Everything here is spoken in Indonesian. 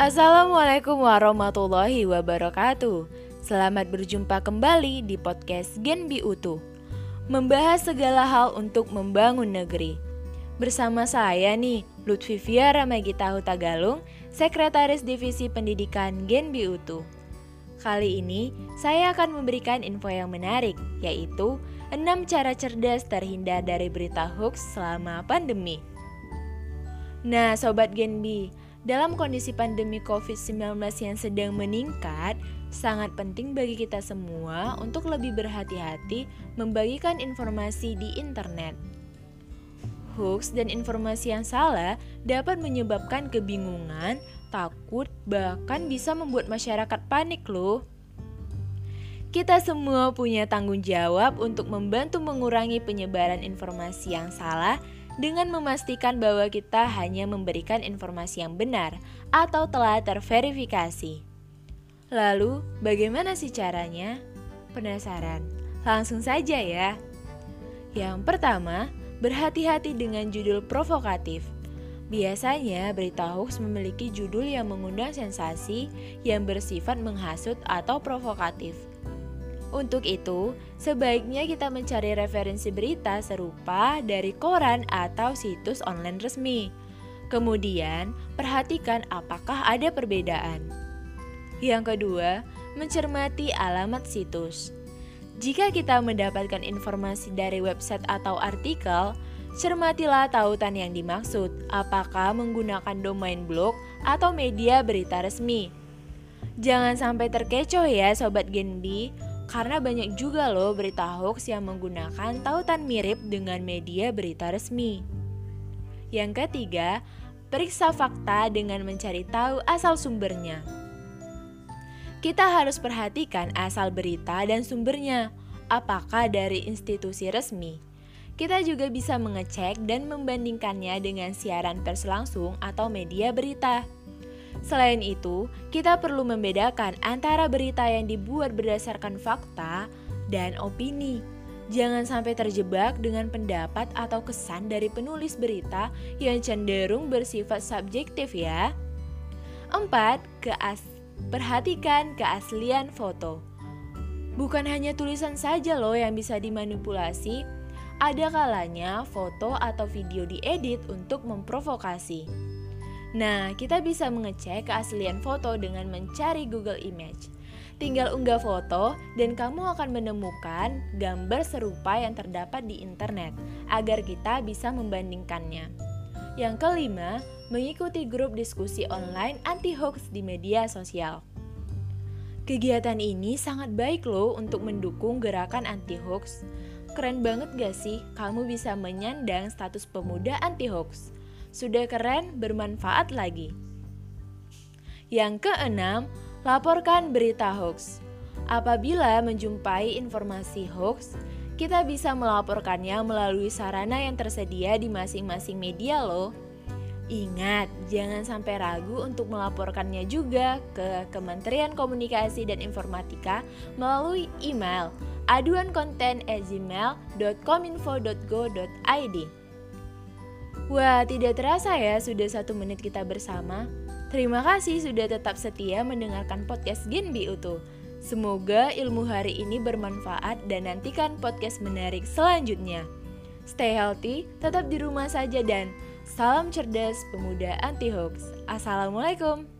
Assalamualaikum warahmatullahi wabarakatuh. Selamat berjumpa kembali di podcast Genbi Utu. Membahas segala hal untuk membangun negeri. Bersama saya nih, Lutfi Fiara Magita Hutagalung Sekretaris Divisi Pendidikan Genbi Utu. Kali ini, saya akan memberikan info yang menarik, yaitu 6 cara cerdas terhindar dari berita hoax selama pandemi. Nah, Sobat Genbi, dalam kondisi pandemi COVID-19 yang sedang meningkat, sangat penting bagi kita semua untuk lebih berhati-hati membagikan informasi di internet. Hoax dan informasi yang salah dapat menyebabkan kebingungan, takut, bahkan bisa membuat masyarakat panik loh. Kita semua punya tanggung jawab untuk membantu mengurangi penyebaran informasi yang salah dengan memastikan bahwa kita hanya memberikan informasi yang benar atau telah terverifikasi. Lalu, bagaimana sih caranya? Penasaran? Langsung saja ya. Yang pertama, berhati-hati dengan judul provokatif. Biasanya, berita hoax memiliki judul yang mengundang sensasi yang bersifat menghasut atau provokatif. Untuk itu, sebaiknya kita mencari referensi berita serupa dari koran atau situs online resmi. Kemudian, perhatikan apakah ada perbedaan. Yang kedua, mencermati alamat situs. Jika kita mendapatkan informasi dari website atau artikel, cermatilah tautan yang dimaksud, apakah menggunakan domain blog atau media berita resmi. Jangan sampai terkecoh ya Sobat Genbi, karena banyak juga loh berita hoax yang menggunakan tautan mirip dengan media berita resmi. Yang ketiga, periksa fakta dengan mencari tahu asal sumbernya. Kita harus perhatikan asal berita dan sumbernya, apakah dari institusi resmi. Kita juga bisa mengecek dan membandingkannya dengan siaran pers langsung atau media berita. Selain itu, kita perlu membedakan antara berita yang dibuat berdasarkan fakta dan opini. Jangan sampai terjebak dengan pendapat atau kesan dari penulis berita yang cenderung bersifat subjektif ya. 4. Keas perhatikan keaslian foto. Bukan hanya tulisan saja loh yang bisa dimanipulasi, ada kalanya foto atau video diedit untuk memprovokasi. Nah, kita bisa mengecek keaslian foto dengan mencari Google Image. Tinggal unggah foto dan kamu akan menemukan gambar serupa yang terdapat di internet agar kita bisa membandingkannya. Yang kelima, mengikuti grup diskusi online anti hoax di media sosial. Kegiatan ini sangat baik loh untuk mendukung gerakan anti hoax. Keren banget gak sih kamu bisa menyandang status pemuda anti hoax? Sudah keren, bermanfaat lagi. Yang keenam, laporkan berita hoax. Apabila menjumpai informasi hoax, kita bisa melaporkannya melalui sarana yang tersedia di masing-masing media loh. Ingat, jangan sampai ragu untuk melaporkannya juga ke Kementerian Komunikasi dan Informatika melalui email aduankonten@gmail.kominfo.go.id. Wah, tidak terasa ya sudah satu menit kita bersama. Terima kasih sudah tetap setia mendengarkan podcast Genbi Utuh. Semoga ilmu hari ini bermanfaat dan nantikan podcast menarik selanjutnya. Stay healthy, tetap di rumah saja dan salam cerdas pemuda anti hoax. Assalamualaikum.